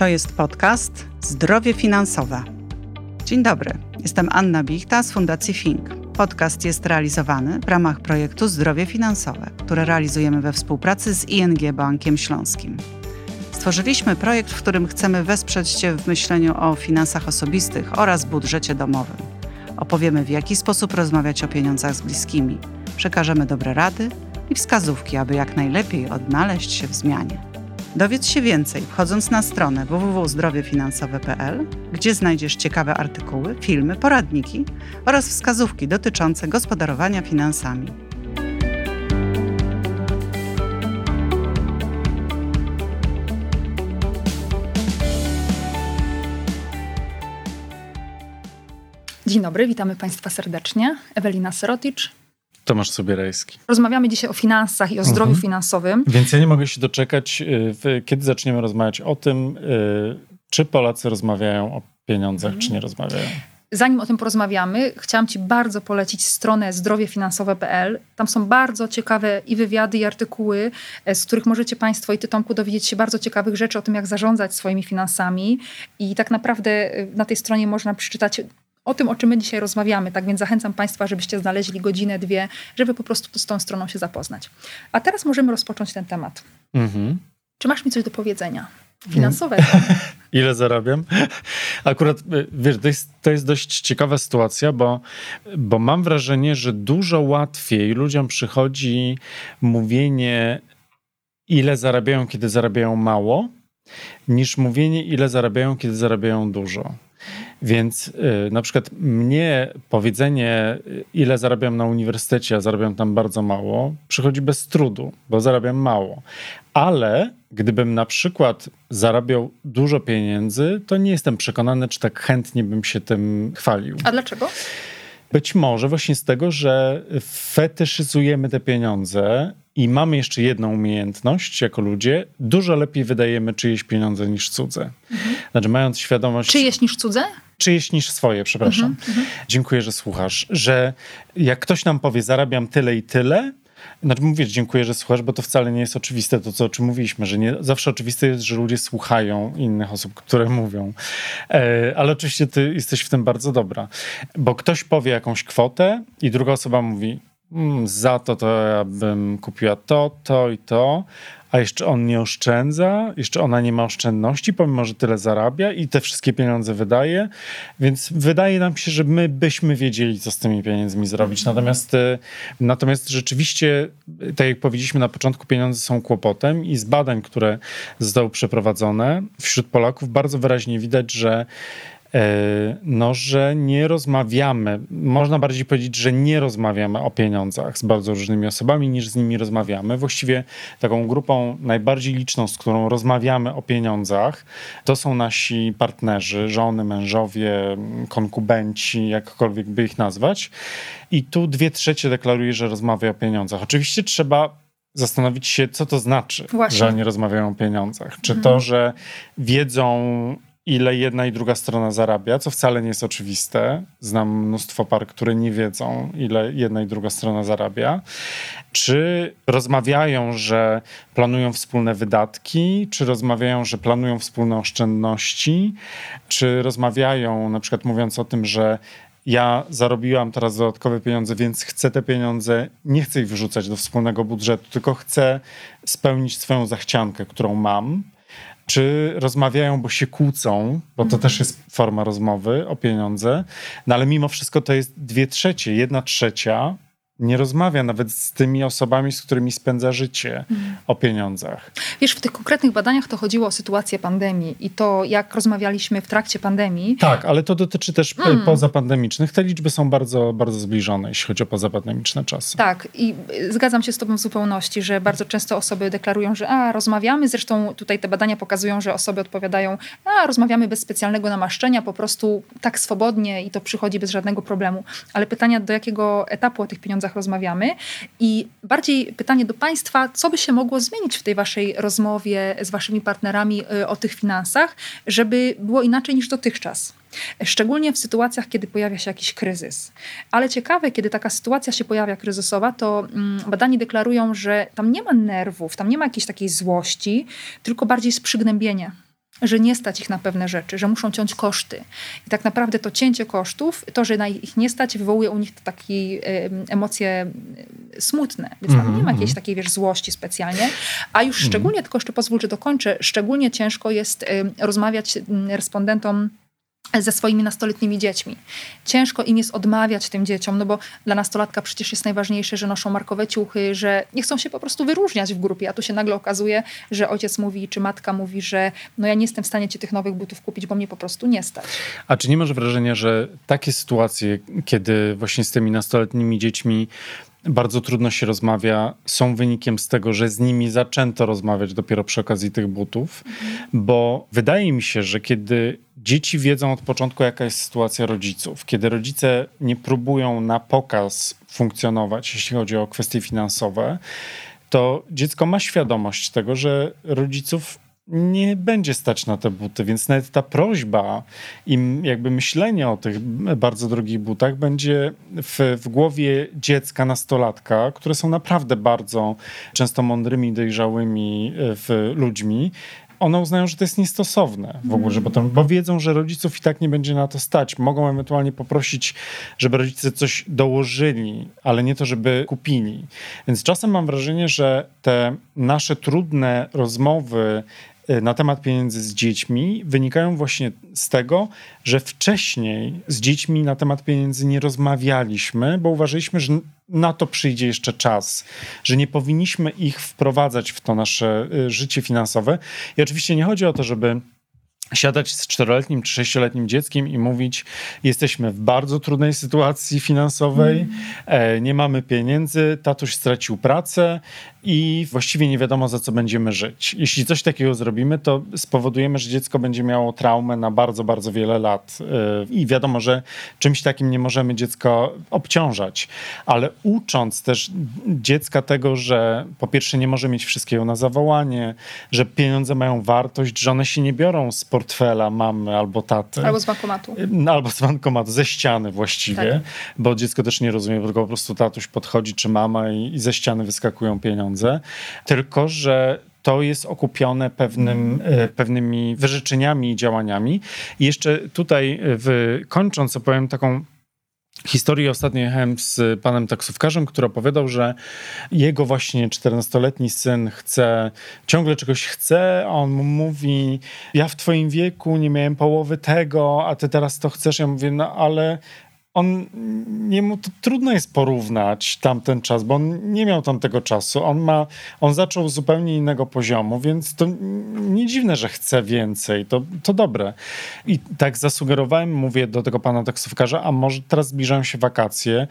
To jest podcast Zdrowie Finansowe. Dzień dobry, jestem Anna Bichta z Fundacji Fink. Podcast jest realizowany w ramach projektu Zdrowie Finansowe, które realizujemy we współpracy z ING Bankiem Śląskim. Stworzyliśmy projekt, w którym chcemy wesprzeć Cię w myśleniu o finansach osobistych oraz budżecie domowym. Opowiemy, w jaki sposób rozmawiać o pieniądzach z bliskimi. Przekażemy dobre rady i wskazówki, aby jak najlepiej odnaleźć się w zmianie. Dowiedz się więcej wchodząc na stronę www.zdrowiefinansowe.pl, gdzie znajdziesz ciekawe artykuły, filmy, poradniki oraz wskazówki dotyczące gospodarowania finansami. Dzień dobry, witamy Państwa serdecznie. Ewelina Seroticz. Tomasz Sobierajski. Rozmawiamy dzisiaj o finansach i o zdrowiu mhm. finansowym. Więc ja nie mogę się doczekać, y, kiedy zaczniemy rozmawiać o tym, y, czy Polacy rozmawiają o pieniądzach, mhm. czy nie rozmawiają. Zanim o tym porozmawiamy, chciałam Ci bardzo polecić stronę zdrowiefinansowe.pl. Tam są bardzo ciekawe i wywiady, i artykuły, e, z których możecie Państwo i Ty, Tomku, dowiedzieć się bardzo ciekawych rzeczy o tym, jak zarządzać swoimi finansami. I tak naprawdę e, na tej stronie można przeczytać o tym, o czym my dzisiaj rozmawiamy. Tak więc zachęcam Państwa, żebyście znaleźli godzinę, dwie, żeby po prostu z tą stroną się zapoznać. A teraz możemy rozpocząć ten temat. Mhm. Czy masz mi coś do powiedzenia? Finansowego. Ile zarabiam? Akurat, y, wiesz, to jest, to jest dość ciekawa sytuacja, bo, bo mam wrażenie, że dużo łatwiej ludziom przychodzi mówienie, ile zarabiają, kiedy zarabiają mało, niż mówienie, ile zarabiają, kiedy zarabiają dużo. Więc y, na przykład mnie powiedzenie, y, ile zarabiam na uniwersytecie, a zarabiam tam bardzo mało, przychodzi bez trudu, bo zarabiam mało. Ale gdybym na przykład zarabiał dużo pieniędzy, to nie jestem przekonany, czy tak chętnie bym się tym chwalił. A dlaczego? Być może właśnie z tego, że fetyszyzujemy te pieniądze i mamy jeszcze jedną umiejętność jako ludzie, dużo lepiej wydajemy czyjeś pieniądze niż cudze. Mhm. Znaczy, mając świadomość. Czyjeś niż cudze? Czyjeś niż swoje, przepraszam. Mhm, mhm. Dziękuję, że słuchasz. Że jak ktoś nam powie, zarabiam tyle i tyle, znaczy mówię, dziękuję, że słuchasz, bo to wcale nie jest oczywiste to, co, o czym mówiliśmy, że nie zawsze oczywiste jest, że ludzie słuchają innych osób, które mówią. E, ale oczywiście ty jesteś w tym bardzo dobra, bo ktoś powie jakąś kwotę i druga osoba mówi, mm, za to to ja bym kupiła to, to i to, a jeszcze on nie oszczędza, jeszcze ona nie ma oszczędności, pomimo, że tyle zarabia i te wszystkie pieniądze wydaje, więc wydaje nam się, że my byśmy wiedzieli, co z tymi pieniędzmi zrobić. Natomiast, e, natomiast rzeczywiście, tak jak powiedzieliśmy na początku, pieniądze są kłopotem i z badań, które zostały przeprowadzone wśród Polaków, bardzo wyraźnie widać, że E, no, że nie rozmawiamy, można bardziej powiedzieć, że nie rozmawiamy o pieniądzach z bardzo różnymi osobami, niż z nimi rozmawiamy. Właściwie taką grupą najbardziej liczną, z którą rozmawiamy o pieniądzach, to są nasi partnerzy, żony, mężowie, konkubenci, jakkolwiek by ich nazwać. I tu dwie trzecie deklaruje, że rozmawia o pieniądzach. Oczywiście trzeba zastanowić się, co to znaczy, Właśnie. że nie rozmawiają o pieniądzach. Czy mhm. to, że wiedzą ile jedna i druga strona zarabia, co wcale nie jest oczywiste. Znam mnóstwo par, które nie wiedzą, ile jedna i druga strona zarabia. Czy rozmawiają, że planują wspólne wydatki, czy rozmawiają, że planują wspólne oszczędności, czy rozmawiają, na przykład mówiąc o tym, że ja zarobiłam teraz dodatkowe pieniądze, więc chcę te pieniądze, nie chcę ich wyrzucać do wspólnego budżetu, tylko chcę spełnić swoją zachciankę, którą mam czy rozmawiają, bo się kłócą, bo to też jest forma rozmowy o pieniądze, no ale mimo wszystko to jest dwie trzecie, jedna trzecia nie rozmawia nawet z tymi osobami, z którymi spędza życie mm. o pieniądzach. Wiesz, w tych konkretnych badaniach to chodziło o sytuację pandemii i to, jak rozmawialiśmy w trakcie pandemii. Tak, ale to dotyczy też mm. pozapandemicznych. Te liczby są bardzo, bardzo zbliżone, jeśli chodzi o pozapandemiczne czasy. Tak, i zgadzam się z Tobą w zupełności, że bardzo często osoby deklarują, że a, rozmawiamy. Zresztą tutaj te badania pokazują, że osoby odpowiadają, a, rozmawiamy bez specjalnego namaszczenia, po prostu tak swobodnie i to przychodzi bez żadnego problemu. Ale pytania, do jakiego etapu o tych pieniądzach rozmawiamy. I bardziej pytanie do Państwa, co by się mogło zmienić w tej Waszej rozmowie z Waszymi partnerami y, o tych finansach, żeby było inaczej niż dotychczas? Szczególnie w sytuacjach, kiedy pojawia się jakiś kryzys. Ale ciekawe, kiedy taka sytuacja się pojawia kryzysowa, to mm, badani deklarują, że tam nie ma nerwów, tam nie ma jakiejś takiej złości, tylko bardziej sprzygnębienie że nie stać ich na pewne rzeczy, że muszą ciąć koszty. I tak naprawdę to cięcie kosztów, to, że na ich nie stać, wywołuje u nich takie emocje smutne. Więc tam nie ma jakiejś mhm. takiej, wiesz, złości specjalnie. A już mhm. szczególnie, tylko jeszcze pozwól, że dokończę, szczególnie ciężko jest rozmawiać respondentom ze swoimi nastoletnimi dziećmi. Ciężko im jest odmawiać tym dzieciom, no bo dla nastolatka przecież jest najważniejsze, że noszą markowe ciuchy, że nie chcą się po prostu wyróżniać w grupie, a tu się nagle okazuje, że ojciec mówi, czy matka mówi, że no ja nie jestem w stanie ci tych nowych butów kupić, bo mnie po prostu nie stać. A czy nie masz wrażenia, że takie sytuacje, kiedy właśnie z tymi nastoletnimi dziećmi bardzo trudno się rozmawia, są wynikiem z tego, że z nimi zaczęto rozmawiać dopiero przy okazji tych butów, bo wydaje mi się, że kiedy dzieci wiedzą od początku, jaka jest sytuacja rodziców, kiedy rodzice nie próbują na pokaz funkcjonować, jeśli chodzi o kwestie finansowe, to dziecko ma świadomość tego, że rodziców nie będzie stać na te buty, więc nawet ta prośba i jakby myślenie o tych bardzo drogich butach będzie w, w głowie dziecka, nastolatka, które są naprawdę bardzo często mądrymi, dojrzałymi e, w ludźmi, one uznają, że to jest niestosowne w ogóle, że potem, bo wiedzą, że rodziców i tak nie będzie na to stać. Mogą ewentualnie poprosić, żeby rodzice coś dołożyli, ale nie to, żeby kupili. Więc czasem mam wrażenie, że te nasze trudne rozmowy na temat pieniędzy z dziećmi wynikają właśnie z tego, że wcześniej z dziećmi na temat pieniędzy nie rozmawialiśmy, bo uważaliśmy, że na to przyjdzie jeszcze czas, że nie powinniśmy ich wprowadzać w to nasze y, życie finansowe. I oczywiście nie chodzi o to, żeby siadać z czteroletnim czy sześcioletnim dzieckiem i mówić: Jesteśmy w bardzo trudnej sytuacji finansowej, mm. nie mamy pieniędzy, tatuś stracił pracę i właściwie nie wiadomo, za co będziemy żyć. Jeśli coś takiego zrobimy, to spowodujemy, że dziecko będzie miało traumę na bardzo, bardzo wiele lat. E, I wiadomo, że czymś takim nie możemy dziecko obciążać, ale ucząc też dziecka tego, że po pierwsze nie może mieć wszystkiego na zawołanie, że pieniądze mają wartość, że one się nie biorą z portfela mamy albo taty. Albo z bankomatu. E, albo z bankomatu, ze ściany właściwie, tak. bo dziecko też nie rozumie, tylko po prostu tatuś podchodzi, czy mama i, i ze ściany wyskakują pieniądze pieniądze, tylko że to jest okupione pewnym, e, pewnymi wyrzeczeniami i działaniami. I jeszcze tutaj, e, w, kończąc, opowiem taką historię. Ostatnio jechałem z panem taksówkarzem, który opowiadał, że jego właśnie 14-letni syn chce, ciągle czegoś chce, a on mu mówi, ja w twoim wieku nie miałem połowy tego, a ty teraz to chcesz. Ja mówię, no ale on, jemu to trudno jest porównać tamten czas, bo on nie miał tamtego czasu. On, ma, on zaczął z zupełnie innego poziomu, więc to nie dziwne, że chce więcej. To, to dobre. I tak zasugerowałem, mówię do tego pana taksówkarza, a może teraz zbliżają się wakacje,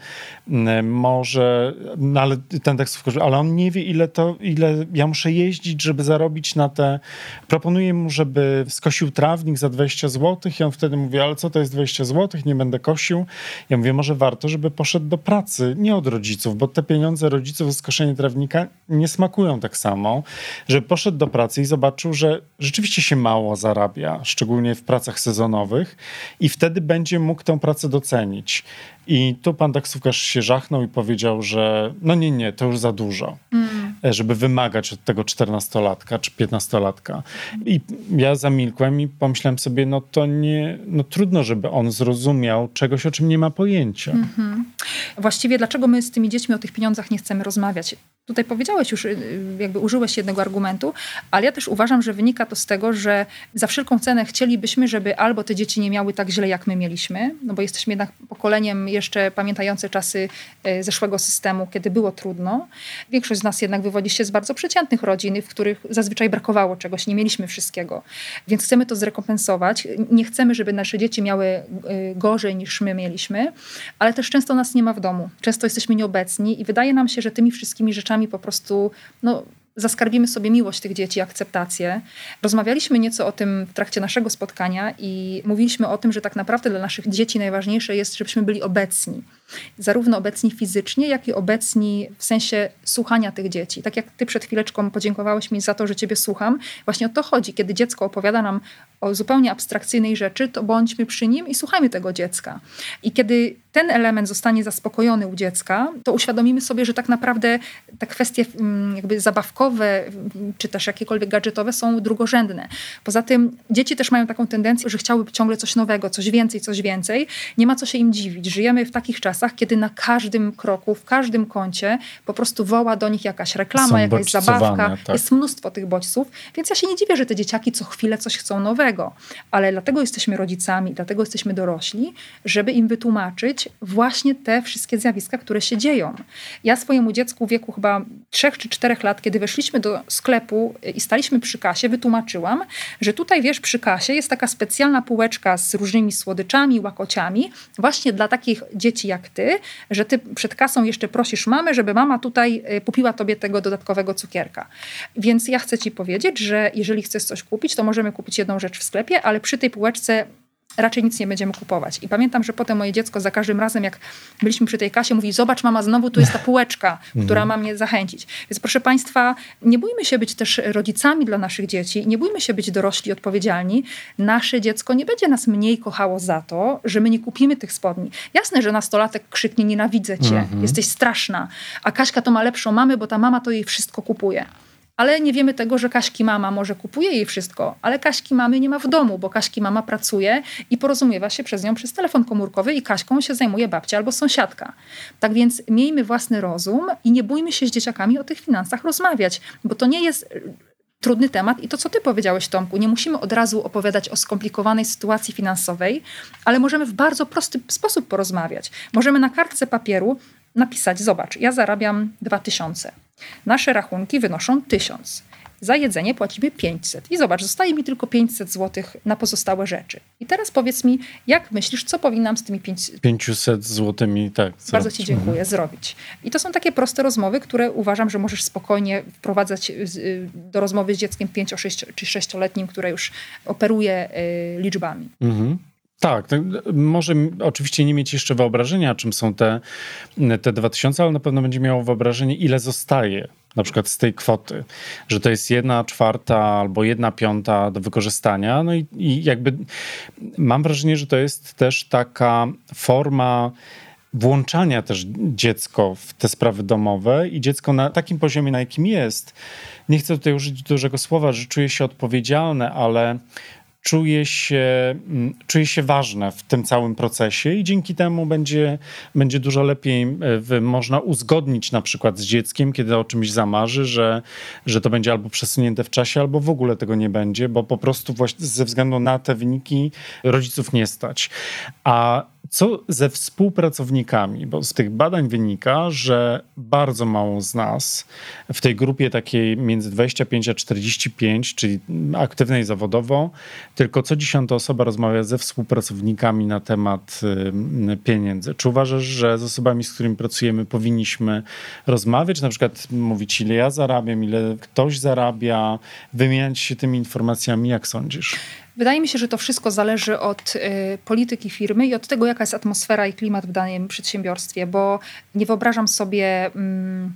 może, no ale ten taksówkarz, ale on nie wie, ile to, ile ja muszę jeździć, żeby zarobić na te. Proponuję mu, żeby skosił trawnik za 20 zł i on wtedy mówi, ale co to jest 20 zł, nie będę kosił. Ja mówię, może warto, żeby poszedł do pracy, nie od rodziców, bo te pieniądze rodziców za skoszenie trawnika nie smakują tak samo, żeby poszedł do pracy i zobaczył, że rzeczywiście się mało zarabia, szczególnie w pracach sezonowych i wtedy będzie mógł tę pracę docenić. I tu pan taksówkarz się żachnął i powiedział, że no nie, nie, to już za dużo, mm. żeby wymagać od tego czternastolatka czy piętnastolatka. I ja zamilkłem i pomyślałem sobie, no to nie, no trudno, żeby on zrozumiał czegoś, o czym nie ma pojęcia. Mm -hmm. Właściwie dlaczego my z tymi dziećmi o tych pieniądzach nie chcemy rozmawiać? Tutaj powiedziałeś już, y, jakby użyłeś jednego argumentu, ale ja też uważam, że wynika to z tego, że za wszelką cenę chcielibyśmy, żeby albo te dzieci nie miały tak źle, jak my mieliśmy, no bo jesteśmy jednak pokoleniem jeszcze pamiętające czasy y, zeszłego systemu, kiedy było trudno. Większość z nas jednak wywodzi się z bardzo przeciętnych rodzin, w których zazwyczaj brakowało czegoś, nie mieliśmy wszystkiego. Więc chcemy to zrekompensować. Nie chcemy, żeby nasze dzieci miały y, gorzej niż my mieliśmy, ale też często nas nie ma w domu. Często jesteśmy nieobecni i wydaje nam się, że tymi wszystkimi rzeczami po prostu no, zaskarbimy sobie miłość tych dzieci, akceptację. Rozmawialiśmy nieco o tym w trakcie naszego spotkania i mówiliśmy o tym, że tak naprawdę dla naszych dzieci najważniejsze jest, żebyśmy byli obecni. Zarówno obecni fizycznie, jak i obecni w sensie słuchania tych dzieci. Tak jak ty przed chwileczką podziękowałeś mi za to, że ciebie słucham, właśnie o to chodzi. Kiedy dziecko opowiada nam o zupełnie abstrakcyjnej rzeczy, to bądźmy przy nim i słuchajmy tego dziecka. I kiedy ten element zostanie zaspokojony u dziecka, to uświadomimy sobie, że tak naprawdę te kwestie mm, jakby zabawkowe, czy też jakiekolwiek gadżetowe są drugorzędne. Poza tym dzieci też mają taką tendencję, że chciałyby ciągle coś nowego, coś więcej, coś więcej. Nie ma co się im dziwić. Żyjemy w takich czasach, kiedy na każdym kroku, w każdym kącie po prostu woła do nich jakaś reklama, są jakaś zabawka. Tak. Jest mnóstwo tych bodźców, więc ja się nie dziwię, że te dzieciaki co chwilę coś chcą nowego. Ale dlatego jesteśmy rodzicami, dlatego jesteśmy dorośli, żeby im wytłumaczyć, właśnie te wszystkie zjawiska, które się dzieją. Ja swojemu dziecku w wieku chyba trzech czy czterech lat, kiedy weszliśmy do sklepu i staliśmy przy kasie, wytłumaczyłam, że tutaj wiesz, przy kasie jest taka specjalna półeczka z różnymi słodyczami, łakociami, właśnie dla takich dzieci jak że ty przed kasą jeszcze prosisz mamę, żeby mama tutaj y, kupiła tobie tego dodatkowego cukierka. Więc ja chcę ci powiedzieć, że jeżeli chcesz coś kupić, to możemy kupić jedną rzecz w sklepie, ale przy tej półeczce raczej nic nie będziemy kupować. I pamiętam, że potem moje dziecko za każdym razem, jak byliśmy przy tej kasie, mówi: Zobacz, mama, znowu tu jest ta półeczka, która ma mnie zachęcić. Więc proszę Państwa, nie bójmy się być też rodzicami dla naszych dzieci, nie bójmy się być dorośli, odpowiedzialni. Nasze dziecko nie będzie nas mniej kochało za to, że my nie kupimy tych spodni. Jasne, że nastolatek krzyknie: Nienawidzę cię, mhm. jesteś straszna. A Kaśka to ma lepszą mamę, bo ta mama to jej wszystko kupuje ale nie wiemy tego, że Kaśki mama może kupuje jej wszystko, ale Kaśki mamy nie ma w domu, bo Kaśki mama pracuje i porozumiewa się przez nią przez telefon komórkowy i Kaśką się zajmuje babcia albo sąsiadka. Tak więc miejmy własny rozum i nie bójmy się z dzieciakami o tych finansach rozmawiać, bo to nie jest y, trudny temat i to, co ty powiedziałeś, Tomku, nie musimy od razu opowiadać o skomplikowanej sytuacji finansowej, ale możemy w bardzo prosty sposób porozmawiać. Możemy na kartce papieru napisać, zobacz, ja zarabiam 2000, nasze rachunki wynoszą 1000, za jedzenie płacimy 500 i zobacz, zostaje mi tylko 500 zł na pozostałe rzeczy. I teraz powiedz mi, jak myślisz, co powinnam z tymi 500, 500 złotymi, tak. Zrobić. Bardzo ci dziękuję, mhm. zrobić. I to są takie proste rozmowy, które uważam, że możesz spokojnie wprowadzać y, do rozmowy z dzieckiem 5 6 czy 6-letnim, które już operuje y, liczbami. Mhm. Tak, może oczywiście nie mieć jeszcze wyobrażenia, czym są te, te 2000, ale na pewno będzie miało wyobrażenie, ile zostaje na przykład z tej kwoty, że to jest jedna czwarta albo jedna piąta do wykorzystania. No i, i jakby mam wrażenie, że to jest też taka forma włączania też dziecko w te sprawy domowe i dziecko na takim poziomie, na jakim jest. Nie chcę tutaj użyć dużego słowa, że czuje się odpowiedzialne, ale czuje się, mm, czuje się ważne w tym całym procesie i dzięki temu będzie, będzie dużo lepiej e, można uzgodnić na przykład z dzieckiem, kiedy o czymś zamarzy, że, że to będzie albo przesunięte w czasie, albo w ogóle tego nie będzie, bo po prostu właśnie ze względu na te wyniki rodziców nie stać. A co ze współpracownikami? Bo z tych badań wynika, że bardzo mało z nas w tej grupie takiej między 25 a 45, czyli aktywnej zawodowo, tylko co dziesiąta osoba rozmawia ze współpracownikami na temat y, pieniędzy. Czy uważasz, że z osobami, z którymi pracujemy, powinniśmy rozmawiać, na przykład mówić, ile ja zarabiam, ile ktoś zarabia, wymieniać się tymi informacjami? Jak sądzisz? Wydaje mi się, że to wszystko zależy od y, polityki firmy i od tego, jaka jest atmosfera i klimat w danym przedsiębiorstwie, bo nie wyobrażam sobie. Mm,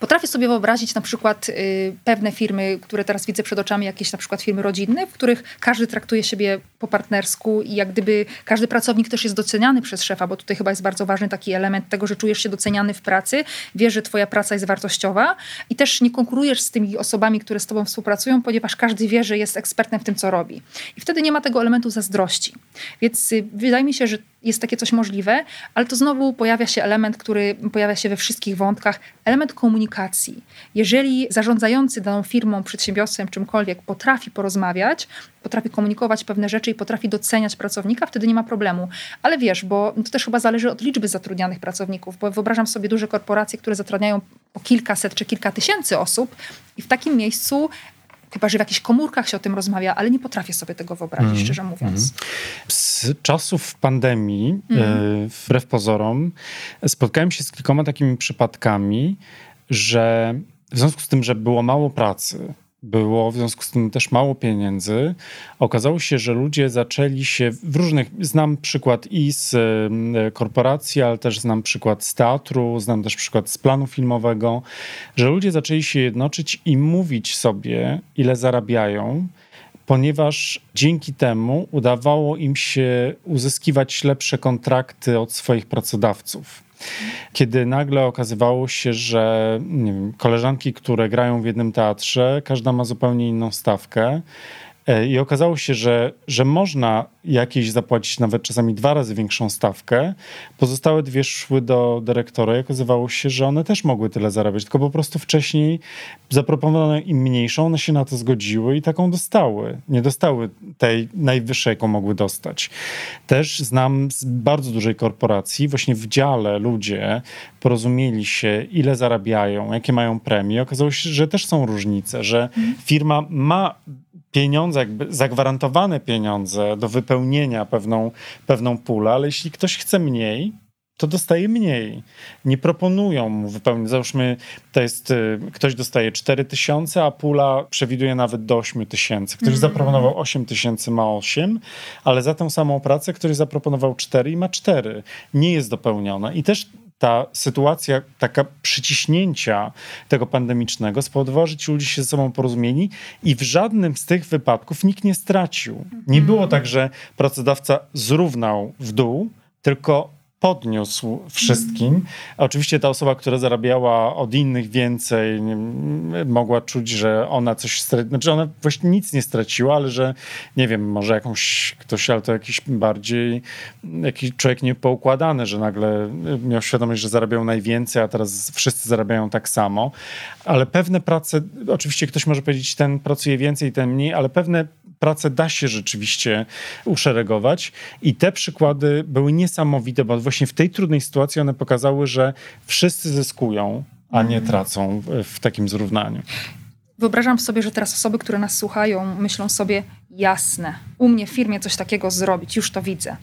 Potrafię sobie wyobrazić na przykład y, pewne firmy, które teraz widzę przed oczami, jakieś na przykład firmy rodzinne, w których każdy traktuje siebie po partnersku i jak gdyby każdy pracownik też jest doceniany przez szefa, bo tutaj chyba jest bardzo ważny taki element tego, że czujesz się doceniany w pracy, wiesz, że twoja praca jest wartościowa i też nie konkurujesz z tymi osobami, które z tobą współpracują, ponieważ każdy wie, że jest ekspertem w tym, co robi. I wtedy nie ma tego elementu zazdrości. Więc y, wydaje mi się, że jest takie coś możliwe, ale to znowu pojawia się element, który pojawia się we wszystkich wątkach, element komunikacji. Jeżeli zarządzający daną firmą, przedsiębiorstwem, czymkolwiek potrafi porozmawiać, potrafi komunikować pewne rzeczy i potrafi doceniać pracownika, wtedy nie ma problemu. Ale wiesz, bo to też chyba zależy od liczby zatrudnianych pracowników, bo wyobrażam sobie duże korporacje, które zatrudniają po kilkaset czy kilka tysięcy osób i w takim miejscu Chyba, że w jakichś komórkach się o tym rozmawia, ale nie potrafię sobie tego wyobrazić, mm. szczerze mówiąc. Mm. Z czasów pandemii, mm. wbrew pozorom, spotkałem się z kilkoma takimi przypadkami, że w związku z tym, że było mało pracy, było w związku z tym też mało pieniędzy. Okazało się, że ludzie zaczęli się w różnych. Znam przykład i z korporacji, ale też znam przykład z teatru, znam też przykład z planu filmowego, że ludzie zaczęli się jednoczyć i mówić sobie, ile zarabiają ponieważ dzięki temu udawało im się uzyskiwać lepsze kontrakty od swoich pracodawców. Kiedy nagle okazywało się, że wiem, koleżanki, które grają w jednym teatrze, każda ma zupełnie inną stawkę. E, I okazało się, że, że można jakieś zapłacić nawet czasami dwa razy większą stawkę. Pozostałe dwie szły do dyrektora i okazywało się, że one też mogły tyle zarabiać, tylko po prostu wcześniej zaproponowano im mniejszą, one się na to zgodziły i taką dostały. Nie dostały tej najwyższej, jaką mogły dostać. Też znam z bardzo dużej korporacji, właśnie w dziale ludzie porozumieli się, ile zarabiają, jakie mają premie. Okazało się, że też są różnice, że firma ma pieniądze, jakby zagwarantowane pieniądze do wypełnienia pewną, pewną pulę, ale jeśli ktoś chce mniej, to dostaje mniej. Nie proponują mu wypełnić. Załóżmy, to jest, y, ktoś dostaje 4 tysiące, a pula przewiduje nawet do 8 tysięcy. Ktoś mm. zaproponował 8 tysięcy, ma 8, ale za tę samą pracę ktoś zaproponował 4 i ma 4. Nie jest dopełniona. I też ta sytuacja taka przyciśnięcia tego pandemicznego spowodowała, że ci ludzie się ze sobą porozumieli i w żadnym z tych wypadków nikt nie stracił. Nie było mhm. tak, że pracodawca zrównał w dół, tylko podniósł wszystkim. Oczywiście ta osoba, która zarabiała od innych więcej, mogła czuć, że ona coś straciła. Znaczy ona właśnie nic nie straciła, ale że nie wiem, może jakąś ktoś, ale to jakiś bardziej jakiś człowiek niepoukładany, że nagle miał świadomość, że zarabiał najwięcej, a teraz wszyscy zarabiają tak samo. Ale pewne prace, oczywiście ktoś może powiedzieć, ten pracuje więcej, ten mniej, ale pewne pracę da się rzeczywiście uszeregować. I te przykłady były niesamowite, bo właśnie w tej trudnej sytuacji one pokazały, że wszyscy zyskują, a nie mhm. tracą w takim zrównaniu. Wyobrażam sobie, że teraz osoby, które nas słuchają, myślą sobie, jasne, u mnie w firmie coś takiego zrobić, już to widzę.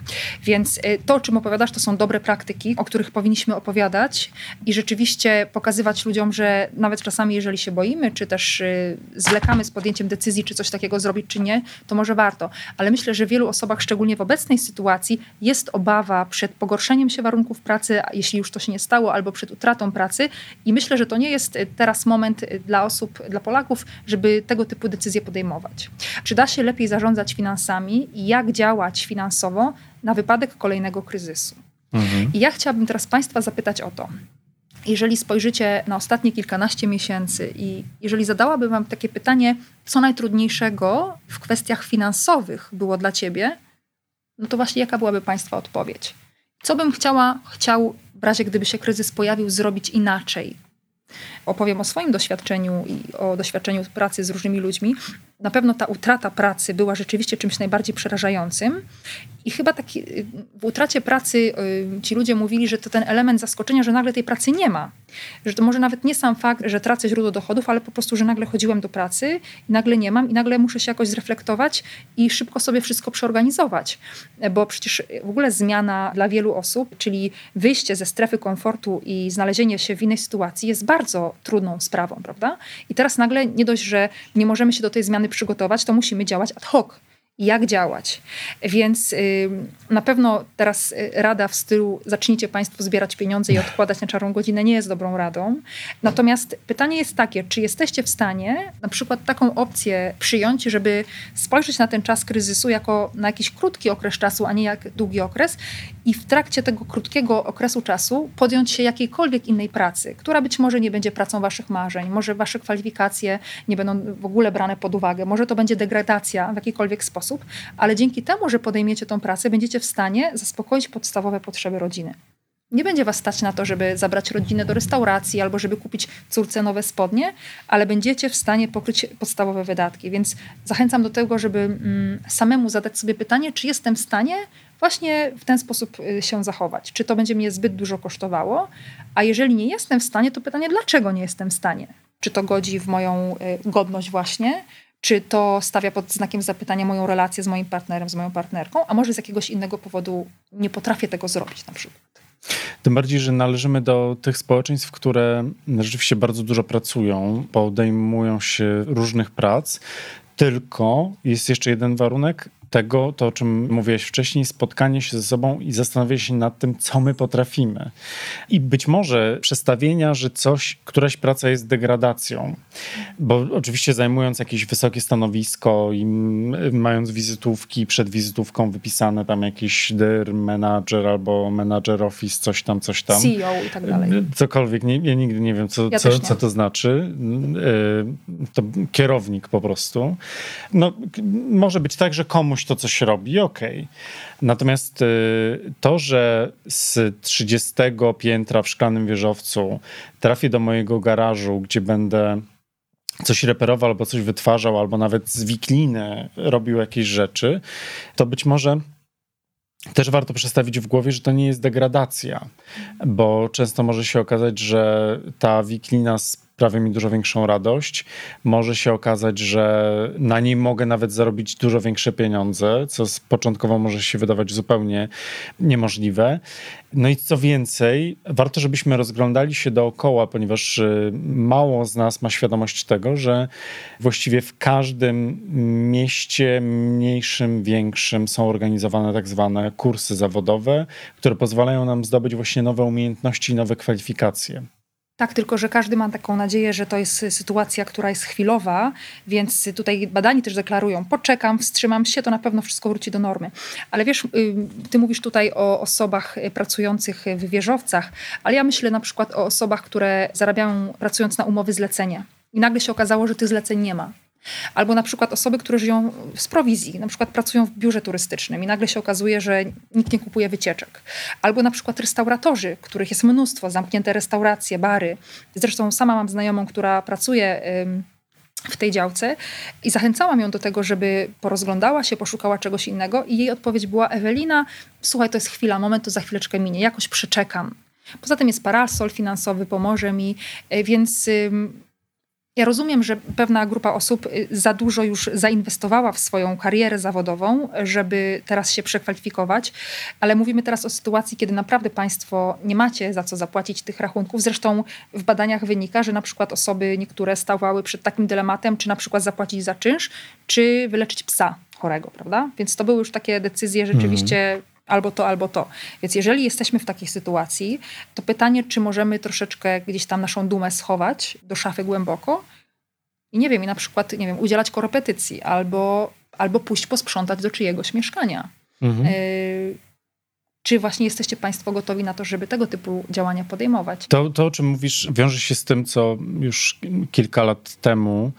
Więc y, to, o czym opowiadasz, to są dobre praktyki, o których powinniśmy opowiadać i rzeczywiście pokazywać ludziom, że nawet czasami, jeżeli się boimy, czy też y, zwlekamy z podjęciem decyzji, czy coś takiego zrobić, czy nie, to może warto. Ale myślę, że w wielu osobach, szczególnie w obecnej sytuacji, jest obawa przed pogorszeniem się warunków pracy, jeśli już to się nie stało, albo przed utratą pracy. I myślę, że to nie jest y, teraz moment dla osób, dla Polaków, żeby tego typu decyzje podejmować. Czy da się lepiej lepiej zarządzać finansami i jak działać finansowo na wypadek kolejnego kryzysu. Mhm. I ja chciałabym teraz Państwa zapytać o to. Jeżeli spojrzycie na ostatnie kilkanaście miesięcy i jeżeli zadałabym Wam takie pytanie, co najtrudniejszego w kwestiach finansowych było dla Ciebie, no to właśnie jaka byłaby Państwa odpowiedź? Co bym chciała, chciał w razie gdyby się kryzys pojawił, zrobić inaczej? Opowiem o swoim doświadczeniu i o doświadczeniu pracy z różnymi ludźmi, na pewno ta utrata pracy była rzeczywiście czymś najbardziej przerażającym. I chyba taki, w utracie pracy y, ci ludzie mówili, że to ten element zaskoczenia, że nagle tej pracy nie ma. Że to może nawet nie sam fakt, że tracę źródło dochodów, ale po prostu, że nagle chodziłem do pracy nagle nie mam i nagle muszę się jakoś zreflektować i szybko sobie wszystko przeorganizować. Bo przecież w ogóle zmiana dla wielu osób, czyli wyjście ze strefy komfortu i znalezienie się w innej sytuacji jest bardzo trudną sprawą, prawda? I teraz nagle nie dość, że nie możemy się do tej zmiany przygotować, to musimy działać ad hoc jak działać. Więc y, na pewno teraz y, rada w stylu zacznijcie Państwo zbierać pieniądze i odkładać na czarną godzinę nie jest dobrą radą. Natomiast pytanie jest takie, czy jesteście w stanie na przykład taką opcję przyjąć, żeby spojrzeć na ten czas kryzysu jako na jakiś krótki okres czasu, a nie jak długi okres i w trakcie tego krótkiego okresu czasu podjąć się jakiejkolwiek innej pracy, która być może nie będzie pracą waszych marzeń, może wasze kwalifikacje nie będą w ogóle brane pod uwagę, może to będzie degradacja w jakikolwiek sposób, ale dzięki temu, że podejmiecie tą pracę, będziecie w stanie zaspokoić podstawowe potrzeby rodziny. Nie będzie was stać na to, żeby zabrać rodzinę do restauracji albo żeby kupić córce nowe spodnie, ale będziecie w stanie pokryć podstawowe wydatki. Więc zachęcam do tego, żeby mm, samemu zadać sobie pytanie, czy jestem w stanie właśnie w ten sposób y, się zachować. Czy to będzie mnie zbyt dużo kosztowało? A jeżeli nie jestem w stanie, to pytanie, dlaczego nie jestem w stanie? Czy to godzi w moją y, godność właśnie? Czy to stawia pod znakiem zapytania moją relację z moim partnerem, z moją partnerką? A może z jakiegoś innego powodu nie potrafię tego zrobić na przykład? Tym bardziej, że należymy do tych społeczeństw, które rzeczywiście bardzo dużo pracują, podejmują się różnych prac. Tylko jest jeszcze jeden warunek, tego, to o czym mówiłeś wcześniej, spotkanie się ze sobą i zastanowienie się nad tym, co my potrafimy. I być może przestawienia, że coś, któraś praca jest degradacją, bo oczywiście zajmując jakieś wysokie stanowisko i mając wizytówki, przed wizytówką wypisane tam jakiś DIR, manager albo manager office, coś tam, coś tam. CEO i tak dalej. Cokolwiek, nie, ja nigdy nie wiem, co, ja co, co to znaczy. Y, to kierownik po prostu. No, może być tak, że komuś komuś to coś robi, okej. Okay. Natomiast y, to, że z 30 piętra w szklanym wieżowcu trafię do mojego garażu, gdzie będę coś reperował albo coś wytwarzał, albo nawet z wikliny robił jakieś rzeczy, to być może też warto przestawić w głowie, że to nie jest degradacja, bo często może się okazać, że ta wiklina sprawia mi dużo większą radość. Może się okazać, że na niej mogę nawet zarobić dużo większe pieniądze, co początkowo może się wydawać zupełnie niemożliwe. No i co więcej, warto, żebyśmy rozglądali się dookoła, ponieważ y, mało z nas ma świadomość tego, że właściwie w każdym mieście, mniejszym, większym, są organizowane tak zwane kursy zawodowe, które pozwalają nam zdobyć właśnie nowe umiejętności nowe kwalifikacje. Tak, tylko że każdy ma taką nadzieję, że to jest sytuacja, która jest chwilowa, więc tutaj badani też deklarują, poczekam, wstrzymam się, to na pewno wszystko wróci do normy. Ale wiesz, y, ty mówisz tutaj o osobach pracujących w wieżowcach, ale ja myślę na przykład o osobach, które zarabiają pracując na umowy zlecenia. I nagle się okazało, że tych zleceń nie ma. Albo na przykład osoby, które żyją z prowizji, na przykład pracują w biurze turystycznym i nagle się okazuje, że nikt nie kupuje wycieczek. Albo na przykład restauratorzy, których jest mnóstwo, zamknięte restauracje, bary. Zresztą sama mam znajomą, która pracuje w tej działce i zachęcałam ją do tego, żeby porozglądała się, poszukała czegoś innego i jej odpowiedź była Ewelina, słuchaj, to jest chwila, moment, to za chwileczkę minie, jakoś przeczekam. Poza tym jest parasol finansowy, pomoże mi, e, więc ja rozumiem, że pewna grupa osób y, za dużo już zainwestowała w swoją karierę zawodową, żeby teraz się przekwalifikować, ale mówimy teraz o sytuacji, kiedy naprawdę Państwo nie macie za co zapłacić tych rachunków. Zresztą w badaniach wynika, że na przykład osoby niektóre stawały przed takim dylematem, czy na przykład zapłacić za czynsz, czy wyleczyć psa chorego, prawda? Więc to były już takie decyzje rzeczywiście mhm albo to, albo to. Więc jeżeli jesteśmy w takiej sytuacji, to pytanie, czy możemy troszeczkę gdzieś tam naszą dumę schować do szafy głęboko i nie wiem, i na przykład, nie wiem, udzielać korepetycji albo, albo pójść posprzątać do czyjegoś mieszkania. Mhm. Y czy właśnie jesteście Państwo gotowi na to, żeby tego typu działania podejmować? To, to o czym mówisz, wiąże się z tym, co już kilka lat temu,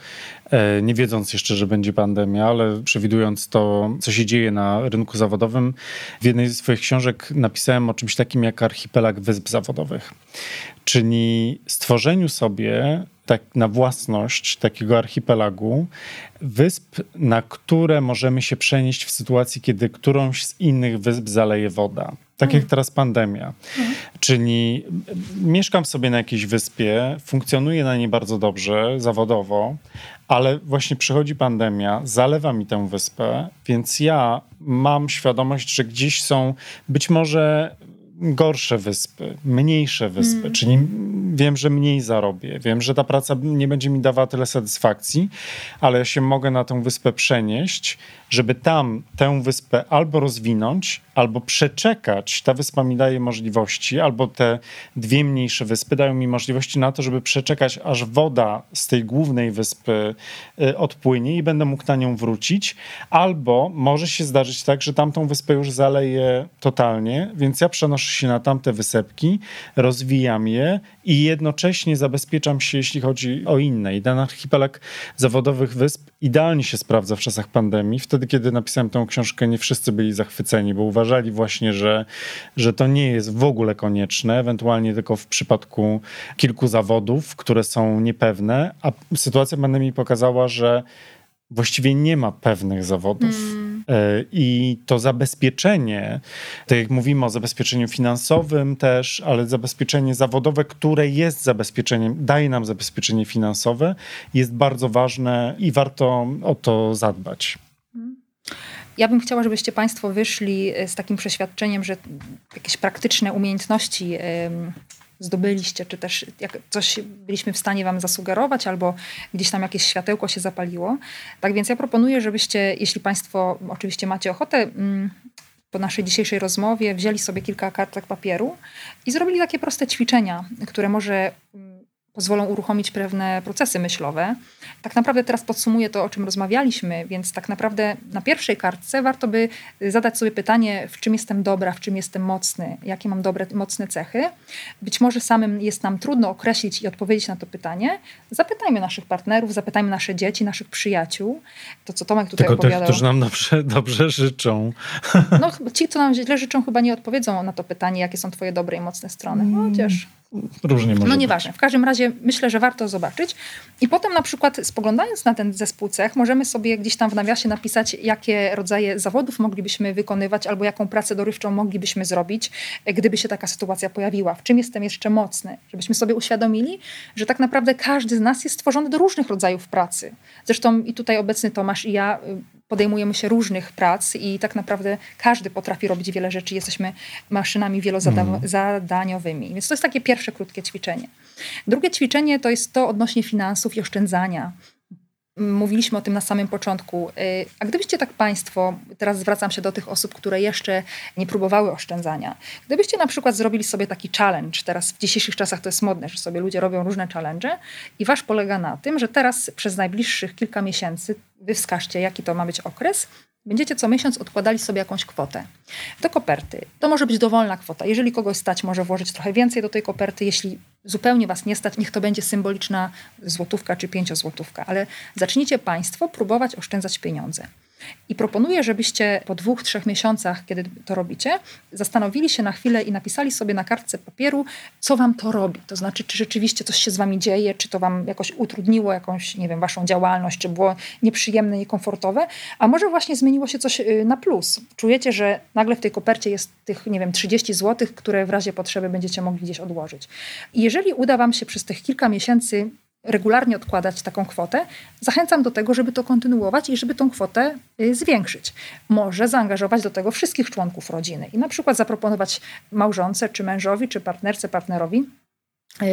e, nie wiedząc jeszcze, że będzie pandemia, ale przewidując to, co się dzieje na rynku zawodowym, w jednej z swoich książek napisałem o czymś takim jak archipelag wysp zawodowych. Czyli stworzeniu sobie tak na własność takiego archipelagu wysp, na które możemy się przenieść w sytuacji, kiedy którąś z innych wysp zaleje woda. Tak jak mm. teraz pandemia. Mm. Czyli mieszkam sobie na jakiejś wyspie, funkcjonuję na niej bardzo dobrze, zawodowo, ale właśnie przychodzi pandemia, zalewa mi tę wyspę, więc ja mam świadomość, że gdzieś są być może gorsze wyspy, mniejsze wyspy, mm. czyli wiem, że mniej zarobię, wiem, że ta praca nie będzie mi dawała tyle satysfakcji, ale ja się mogę na tę wyspę przenieść, żeby tam tę wyspę albo rozwinąć, albo przeczekać. Ta wyspa mi daje możliwości, albo te dwie mniejsze wyspy dają mi możliwości na to, żeby przeczekać, aż woda z tej głównej wyspy y, odpłynie i będę mógł na nią wrócić, albo może się zdarzyć tak, że tamtą wyspę już zaleje totalnie, więc ja przenoszę się na tamte wysepki, rozwijam je i jednocześnie zabezpieczam się, jeśli chodzi o inne. I ten archipelag zawodowych wysp idealnie się sprawdza w czasach pandemii. Wtedy, kiedy napisałem tę książkę, nie wszyscy byli zachwyceni, bo uważali właśnie, że, że to nie jest w ogóle konieczne, ewentualnie tylko w przypadku kilku zawodów, które są niepewne, a sytuacja pandemii pokazała, że właściwie nie ma pewnych zawodów. Mm. E, I to zabezpieczenie, tak jak mówimy o zabezpieczeniu finansowym też, ale zabezpieczenie zawodowe, które jest zabezpieczeniem, daje nam zabezpieczenie finansowe, jest bardzo ważne i warto o to zadbać. ja bym chciała, żebyście Państwo wyszli z takim przeświadczeniem, że jakieś praktyczne umiejętności zdobyliście, czy też jak coś byliśmy w stanie wam zasugerować, albo gdzieś tam jakieś światełko się zapaliło. Tak więc ja proponuję, żebyście, jeśli państwo oczywiście macie ochotę, mm, po naszej dzisiejszej rozmowie wzięli sobie kilka kartek papieru i zrobili takie proste ćwiczenia, które może mm, pozwolą uruchomić pewne procesy myślowe. Tak naprawdę teraz podsumuję to, o czym rozmawialiśmy, więc tak naprawdę na pierwszej kartce warto by zadać sobie pytanie, w czym jestem dobra, w czym jestem mocny, jakie mam dobre, mocne cechy. Być może samym jest nam trudno określić i odpowiedzieć na to pytanie. Zapytajmy naszych partnerów, zapytajmy nasze dzieci, naszych przyjaciół. To, co Tomek tutaj Tylko opowiadał. tych, którzy nam dobrze, dobrze życzą. No, ci, co nam źle życzą, chyba nie odpowiedzą na to pytanie, jakie są twoje dobre i mocne strony. No, chociaż... Różnie może No nieważne. W każdym razie myślę, że warto zobaczyć. I potem na przykład spoglądając na ten zespół cech, możemy sobie gdzieś tam w nawiasie napisać, jakie rodzaje zawodów moglibyśmy wykonywać albo jaką pracę dorywczą moglibyśmy zrobić, gdyby się taka sytuacja pojawiła. W czym jestem jeszcze mocny? Żebyśmy sobie uświadomili, że tak naprawdę każdy z nas jest stworzony do różnych rodzajów pracy. Zresztą i tutaj obecny Tomasz i ja podejmujemy się różnych prac i tak naprawdę każdy potrafi robić wiele rzeczy. Jesteśmy maszynami wielozadaniowymi. Więc to jest takie pierwsze krótkie ćwiczenie. Drugie ćwiczenie to jest to odnośnie finansów i oszczędzania. Mówiliśmy o tym na samym początku. Y, a gdybyście tak Państwo, teraz zwracam się do tych osób, które jeszcze nie próbowały oszczędzania, gdybyście na przykład zrobili sobie taki challenge, teraz w dzisiejszych czasach to jest modne, że sobie ludzie robią różne challenge i wasz polega na tym, że teraz przez najbliższych kilka miesięcy wy wskażcie, jaki to ma być okres, Będziecie co miesiąc odkładali sobie jakąś kwotę do koperty. To może być dowolna kwota. Jeżeli kogoś stać, może włożyć trochę więcej do tej koperty. Jeśli zupełnie was nie stać, niech to będzie symboliczna złotówka czy pięciozłotówka. Ale zacznijcie Państwo próbować oszczędzać pieniądze. I proponuję, żebyście po dwóch, trzech miesiącach, kiedy to robicie, zastanowili się na chwilę i napisali sobie na kartce papieru, co wam to robi. To znaczy, czy rzeczywiście coś się z wami dzieje, czy to wam jakoś utrudniło jakąś, nie wiem, waszą działalność, czy było nieprzyjemne, niekomfortowe, a może właśnie zmieniło się coś y, na plus. Czujecie, że nagle w tej kopercie jest tych, nie wiem, 30 zł, które w razie potrzeby będziecie mogli gdzieś odłożyć. I jeżeli uda wam się przez tych kilka miesięcy regularnie odkładać taką kwotę, zachęcam do tego, żeby to kontynuować i żeby tą kwotę y, zwiększyć. Może zaangażować do tego wszystkich członków rodziny i na przykład zaproponować małżonce, czy mężowi, czy partnerce, partnerowi,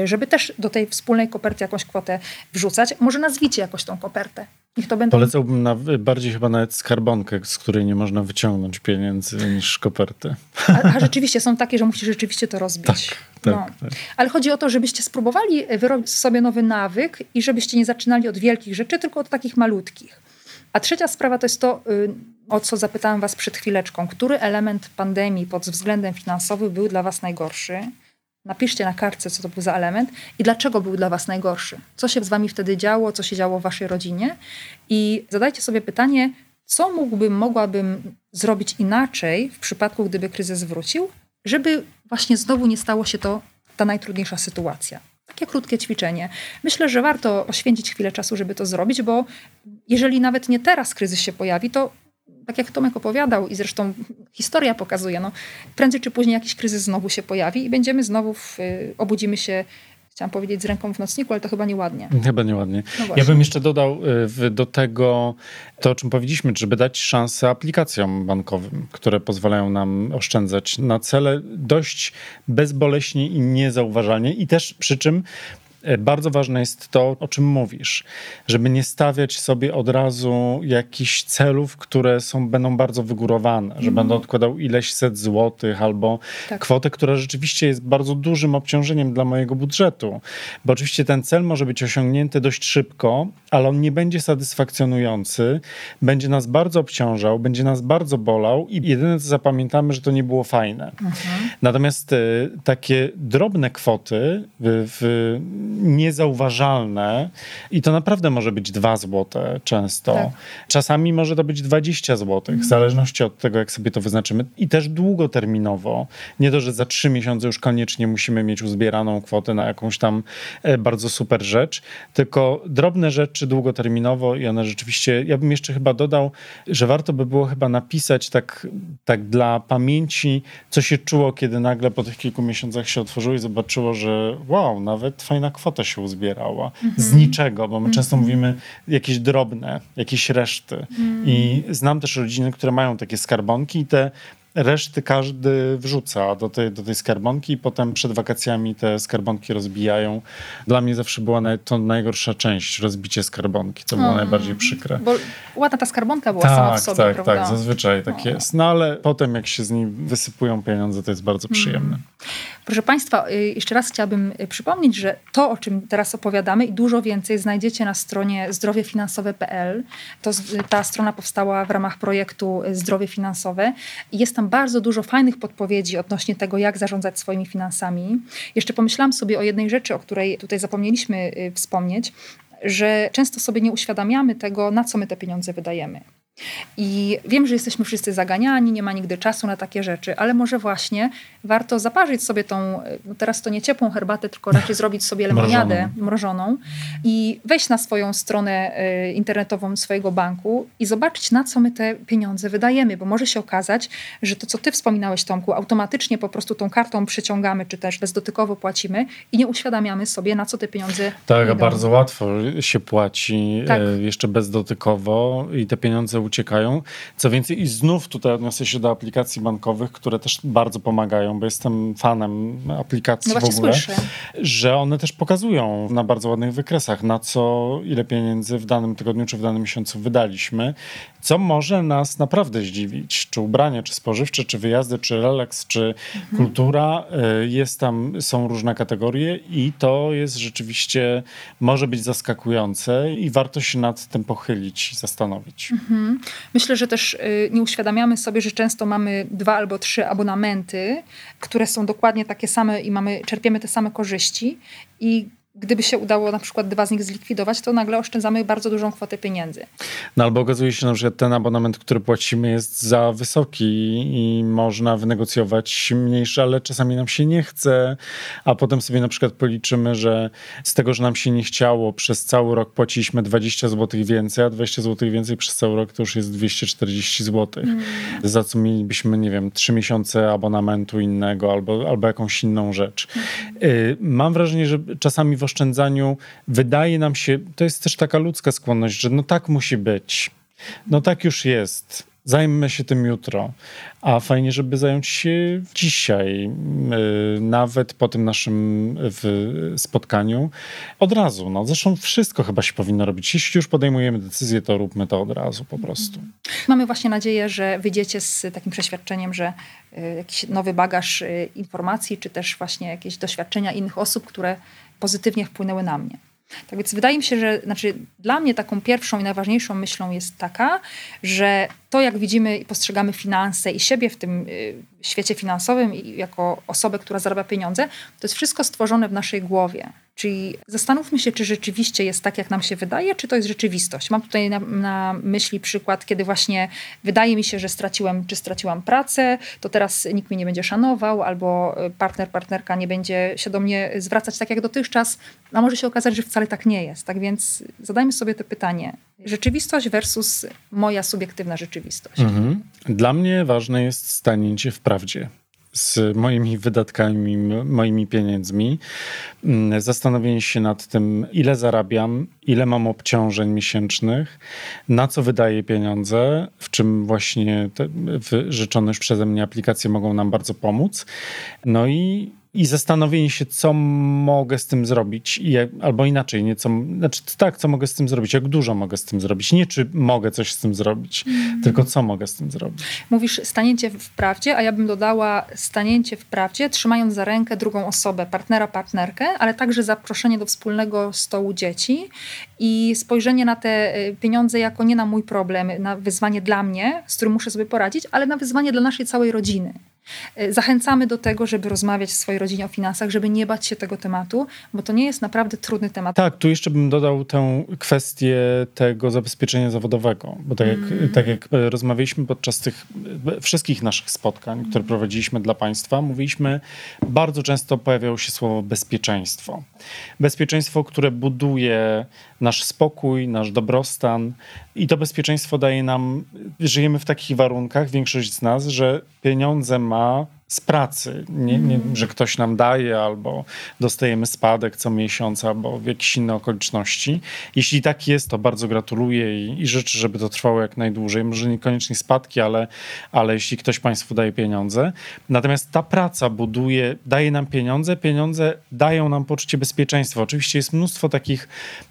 żeby też do tej wspólnej koperty jakąś kwotę wrzucać. Może nazwicie jakoś tą kopertę. Niech to będą... Polecałbym na, bardziej chyba nawet skarbonkę, z której nie można wyciągnąć pieniędzy niż koperty. A, a rzeczywiście są takie, że musisz rzeczywiście to rozbić. Tak, tak, no. tak. Ale chodzi o to, żebyście spróbowali wyrobić sobie nowy nawyk i żebyście nie zaczynali od wielkich rzeczy, tylko od takich malutkich. A trzecia sprawa to jest to, y, o co zapytałam was przed chwileczką. Który element pandemii pod względem finansowym był dla was najgorszy? Napiszcie na kartce, co to był za element i dlaczego był dla was najgorszy. Co się z wami wtedy działo, co się działo w waszej rodzinie i zadajcie sobie pytanie, co mógłbym, mogłabym zrobić inaczej w przypadku, gdyby kryzys wrócił, żeby właśnie znowu nie stało się to ta najtrudniejsza sytuacja. Takie krótkie ćwiczenie. Myślę, że warto poświęcić chwilę czasu, żeby to zrobić, bo jeżeli nawet nie teraz kryzys się pojawi, to tak jak Tomek opowiadał i zresztą historia pokazuje, no, prędzej czy później jakiś kryzys znowu się pojawi i będziemy znowu, w, y, obudzimy się chciałam powiedzieć z ręką w nocniku, ale to chyba nieładnie. Chyba nieładnie. No ja bym jeszcze dodał y, do tego to, o czym powiedzieliśmy, żeby dać szansę aplikacjom bankowym, które pozwalają nam oszczędzać na cele dość bezboleśnie i niezauważalnie i też przy czym bardzo ważne jest to, o czym mówisz, żeby nie stawiać sobie od razu jakichś celów, które są, będą bardzo wygórowane, że mm. będę odkładał ileś set złotych albo tak. kwotę, która rzeczywiście jest bardzo dużym obciążeniem dla mojego budżetu. Bo oczywiście ten cel może być osiągnięty dość szybko, ale on nie będzie satysfakcjonujący, będzie nas bardzo obciążał, będzie nas bardzo bolał i jedyne co zapamiętamy, że to nie było fajne. Mhm. Natomiast y, takie drobne kwoty w, w niezauważalne i to naprawdę może być 2 złote często. Tak. Czasami może to być 20 złotych, w zależności od tego, jak sobie to wyznaczymy. I też długoterminowo. Nie to, że za 3 miesiące już koniecznie musimy mieć uzbieraną kwotę na jakąś tam e, bardzo super rzecz, tylko drobne rzeczy długoterminowo i one rzeczywiście, ja bym jeszcze chyba dodał, że warto by było chyba napisać tak, tak dla pamięci, co się czuło, kiedy nagle po tych kilku miesiącach się otworzyło i zobaczyło, że wow, nawet fajna kwota kwota się uzbierała. Z niczego, bo my często mówimy jakieś drobne, jakieś reszty. I znam też rodziny, które mają takie skarbonki i te reszty każdy wrzuca do tej, do tej skarbonki i potem przed wakacjami te skarbonki rozbijają. Dla mnie zawsze była to najgorsza część, rozbicie skarbonki, co było hmm. najbardziej przykre. Bo ładna ta skarbonka była tak, sama w sobie, tak, prawda? Tak, zazwyczaj tak o. jest. No ale potem jak się z niej wysypują pieniądze, to jest bardzo hmm. przyjemne. Proszę Państwa, y, jeszcze raz chciałabym y, przypomnieć, że to, o czym teraz opowiadamy i dużo więcej znajdziecie na stronie zdrowiefinansowe.pl. To ta strona powstała w ramach projektu Zdrowie Finansowe jest tam bardzo dużo fajnych podpowiedzi odnośnie tego, jak zarządzać swoimi finansami. Jeszcze pomyślałam sobie o jednej rzeczy, o której tutaj zapomnieliśmy y, wspomnieć, że często sobie nie uświadamiamy tego, na co my te pieniądze wydajemy. I wiem, że jesteśmy wszyscy zaganiani, nie ma nigdy czasu na takie rzeczy, ale może właśnie warto zaparzyć sobie tą, no teraz to nie ciepłą herbatę, tylko raczej zrobić sobie lemoniadę mrożoną. mrożoną i wejść na swoją stronę y, internetową swojego banku i zobaczyć, na co my te pieniądze wydajemy, bo może się okazać, że to, co ty wspominałeś, Tomku, automatycznie po prostu tą kartą przyciągamy, czy też bezdotykowo płacimy i nie uświadamiamy sobie, na co te pieniądze Tak, idą. bardzo łatwo się płaci tak. E, jeszcze bezdotykowo i te pieniądze uciekają. Co więcej, i znów tutaj odniosę się do aplikacji bankowych, które też bardzo pomagają, bo jestem fanem aplikacji no w ogóle, słyszę. że one też pokazują na bardzo ładnych wykresach, na co, ile pieniędzy w danym tygodniu czy w danym miesiącu wydaliśmy, co może nas naprawdę zdziwić. Czy ubrania, czy spożywcze, czy wyjazdy, czy relaks, czy mhm. kultura. Y, jest tam, są różne kategorie i to jest rzeczywiście, może być zaskakujące i warto się nad tym pochylić, zastanowić. Mhm. Myślę, że też y, nie uświadamiamy sobie, że często mamy dwa albo trzy abonamenty, które są dokładnie takie same i mamy, czerpiemy te same korzyści i gdyby się udało na przykład dwa z nich zlikwidować, to nagle oszczędzamy bardzo dużą kwotę pieniędzy. No albo okazuje się, że ten abonament, który płacimy jest za wysoki i można wynegocjować mniejszy, ale czasami nam się nie chce, a potem sobie na przykład policzymy, że z tego, że nam się nie chciało, przez cały rok płaciliśmy 20 zł więcej, a 20 zł więcej przez cały rok to już jest 240 zł. Mm. Za co mielibyśmy, nie wiem, 3 miesiące abonamentu innego albo, albo jakąś inną rzecz. Mm. Mam wrażenie, że czasami w oszczędzaniu wydaje nam się, to jest też taka ludzka skłonność, że no tak musi być. No tak już jest. Zajmę się tym jutro. A fajnie, żeby zająć się dzisiaj, yy, nawet po tym naszym spotkaniu, od razu. No, zresztą wszystko chyba się powinno robić. Jeśli już podejmujemy decyzję, to róbmy to od razu po prostu. Mamy właśnie nadzieję, że wyjdziecie z takim przeświadczeniem, że yy, jakiś nowy bagaż informacji, czy też właśnie jakieś doświadczenia innych osób, które pozytywnie wpłynęły na mnie. Tak więc wydaje mi się, że znaczy dla mnie taką pierwszą i najważniejszą myślą jest taka, że to, jak widzimy i postrzegamy finanse i siebie w tym y, świecie finansowym i jako osobę, która zarabia pieniądze, to jest wszystko stworzone w naszej głowie. Czyli zastanówmy się, czy rzeczywiście jest tak, jak nam się wydaje, czy to jest rzeczywistość. Mam tutaj na, na, myśli przykład, kiedy właśnie wydaje mi się, że straciłem, czy straciłam pracę, to teraz nikt mnie nie będzie szanował, albo partner, partnerka nie będzie się do mnie zwracać tak jak dotychczas, a może się okazać, że wcale tak nie jest. Tak więc zadajmy sobie to pytanie. Rzeczywistość versus moja subiektywna rzeczywistość. Mhm. Dla mnie ważne jest stanięcie w prawdzie z moimi wydatkami, moimi pieniędzmi, mm, zastanowienie się nad tym, ile zarabiam, ile mam obciążeń miesięcznych, na co wydaję pieniądze, w czym właśnie te już przeze mnie aplikacje mogą nam bardzo pomóc. No i i zastanowienie się, co mogę z tym zrobić, i albo inaczej, nie co, znaczy tak, co mogę z tym zrobić, jak dużo mogę z tym zrobić. Nie czy mogę coś z tym zrobić, mm. tylko co mogę z tym zrobić. Mówisz stanięcie w prawdzie, a ja bym dodała stanięcie w prawdzie, trzymając za rękę drugą osobę, partnera, partnerkę, ale także zaproszenie do wspólnego stołu dzieci i spojrzenie na te y, pieniądze jako nie na mój problem, na wyzwanie dla mnie, z którym muszę sobie poradzić, ale na wyzwanie dla naszej całej rodziny. E, zachęcamy do tego, żeby rozmawiać w swojej rodzinie o finansach, żeby nie bać się tego tematu, bo to nie jest naprawdę trudny temat. Tak, tu jeszcze bym dodał tę kwestię tego zabezpieczenia zawodowego, bo tak jak, mm. tak jak e, rozmawialiśmy podczas tych e, wszystkich naszych spotkań, które prowadziliśmy dla Państwa, mówiliśmy, bardzo często pojawiało się słowo bezpieczeństwo. Bezpieczeństwo, które buduje nasz spokój, nasz dobrostan i to bezpieczeństwo daje nam, żyjemy w takich warunkach, większość z nas, że pieniądze ma z pracy, nie, nie, że ktoś nam daje albo dostajemy spadek co miesiąc albo w jakieś inne okoliczności. Jeśli tak jest, to bardzo gratuluję i, i życzę, żeby to trwało jak najdłużej. Może niekoniecznie spadki, ale, ale jeśli ktoś Państwu daje pieniądze. Natomiast ta praca buduje, daje nam pieniądze, pieniądze dają nam poczucie bezpieczeństwa. Oczywiście jest mnóstwo takich,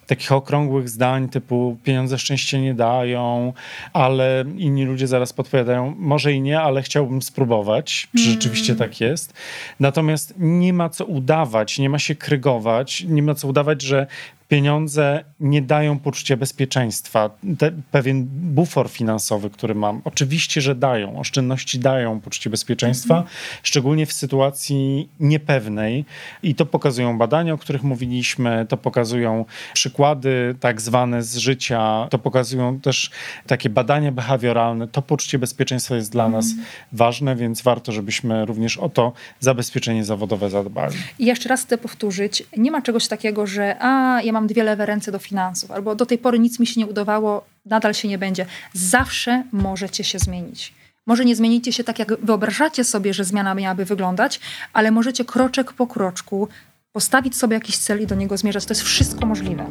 takich okrągłych zdań typu pieniądze szczęście nie dają, ale inni ludzie zaraz podpowiadają, może i nie, ale chciałbym spróbować, czy rzeczywiście tak jest. Natomiast nie ma co udawać, nie ma się krygować, nie ma co udawać, że pieniądze nie dają poczucia bezpieczeństwa. Te, pewien bufor finansowy, który mam, oczywiście, że dają. Oszczędności dają poczucie bezpieczeństwa, mhm. szczególnie w sytuacji niepewnej. I to pokazują badania, o których mówiliśmy, to pokazują przykłady tak zwane z życia, to pokazują też takie badania behawioralne. To poczucie bezpieczeństwa jest dla mhm. nas ważne, więc warto, żebyśmy również o to zabezpieczenie zawodowe zadbali. I jeszcze raz chcę powtórzyć, nie ma czegoś takiego, że a, ja mam dwie lewe ręce do finansów, albo do tej pory nic mi się nie udawało, nadal się nie będzie. Zawsze możecie się zmienić. Może nie zmienicie się tak, jak wyobrażacie sobie, że zmiana miałaby wyglądać, ale możecie kroczek po kroczku postawić sobie jakiś cel i do niego zmierzać. To jest wszystko możliwe.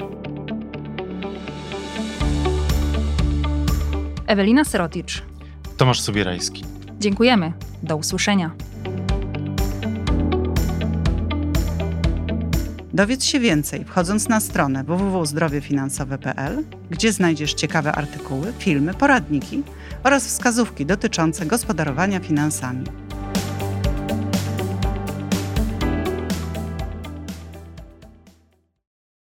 Ewelina Seroticz. Tomasz Sobierajski. Dziękujemy. Do usłyszenia. Dowiedz się więcej wchodząc na stronę www.zdrowiefinansowe.pl, gdzie znajdziesz ciekawe artykuły, filmy, poradniki oraz wskazówki dotyczące gospodarowania finansami.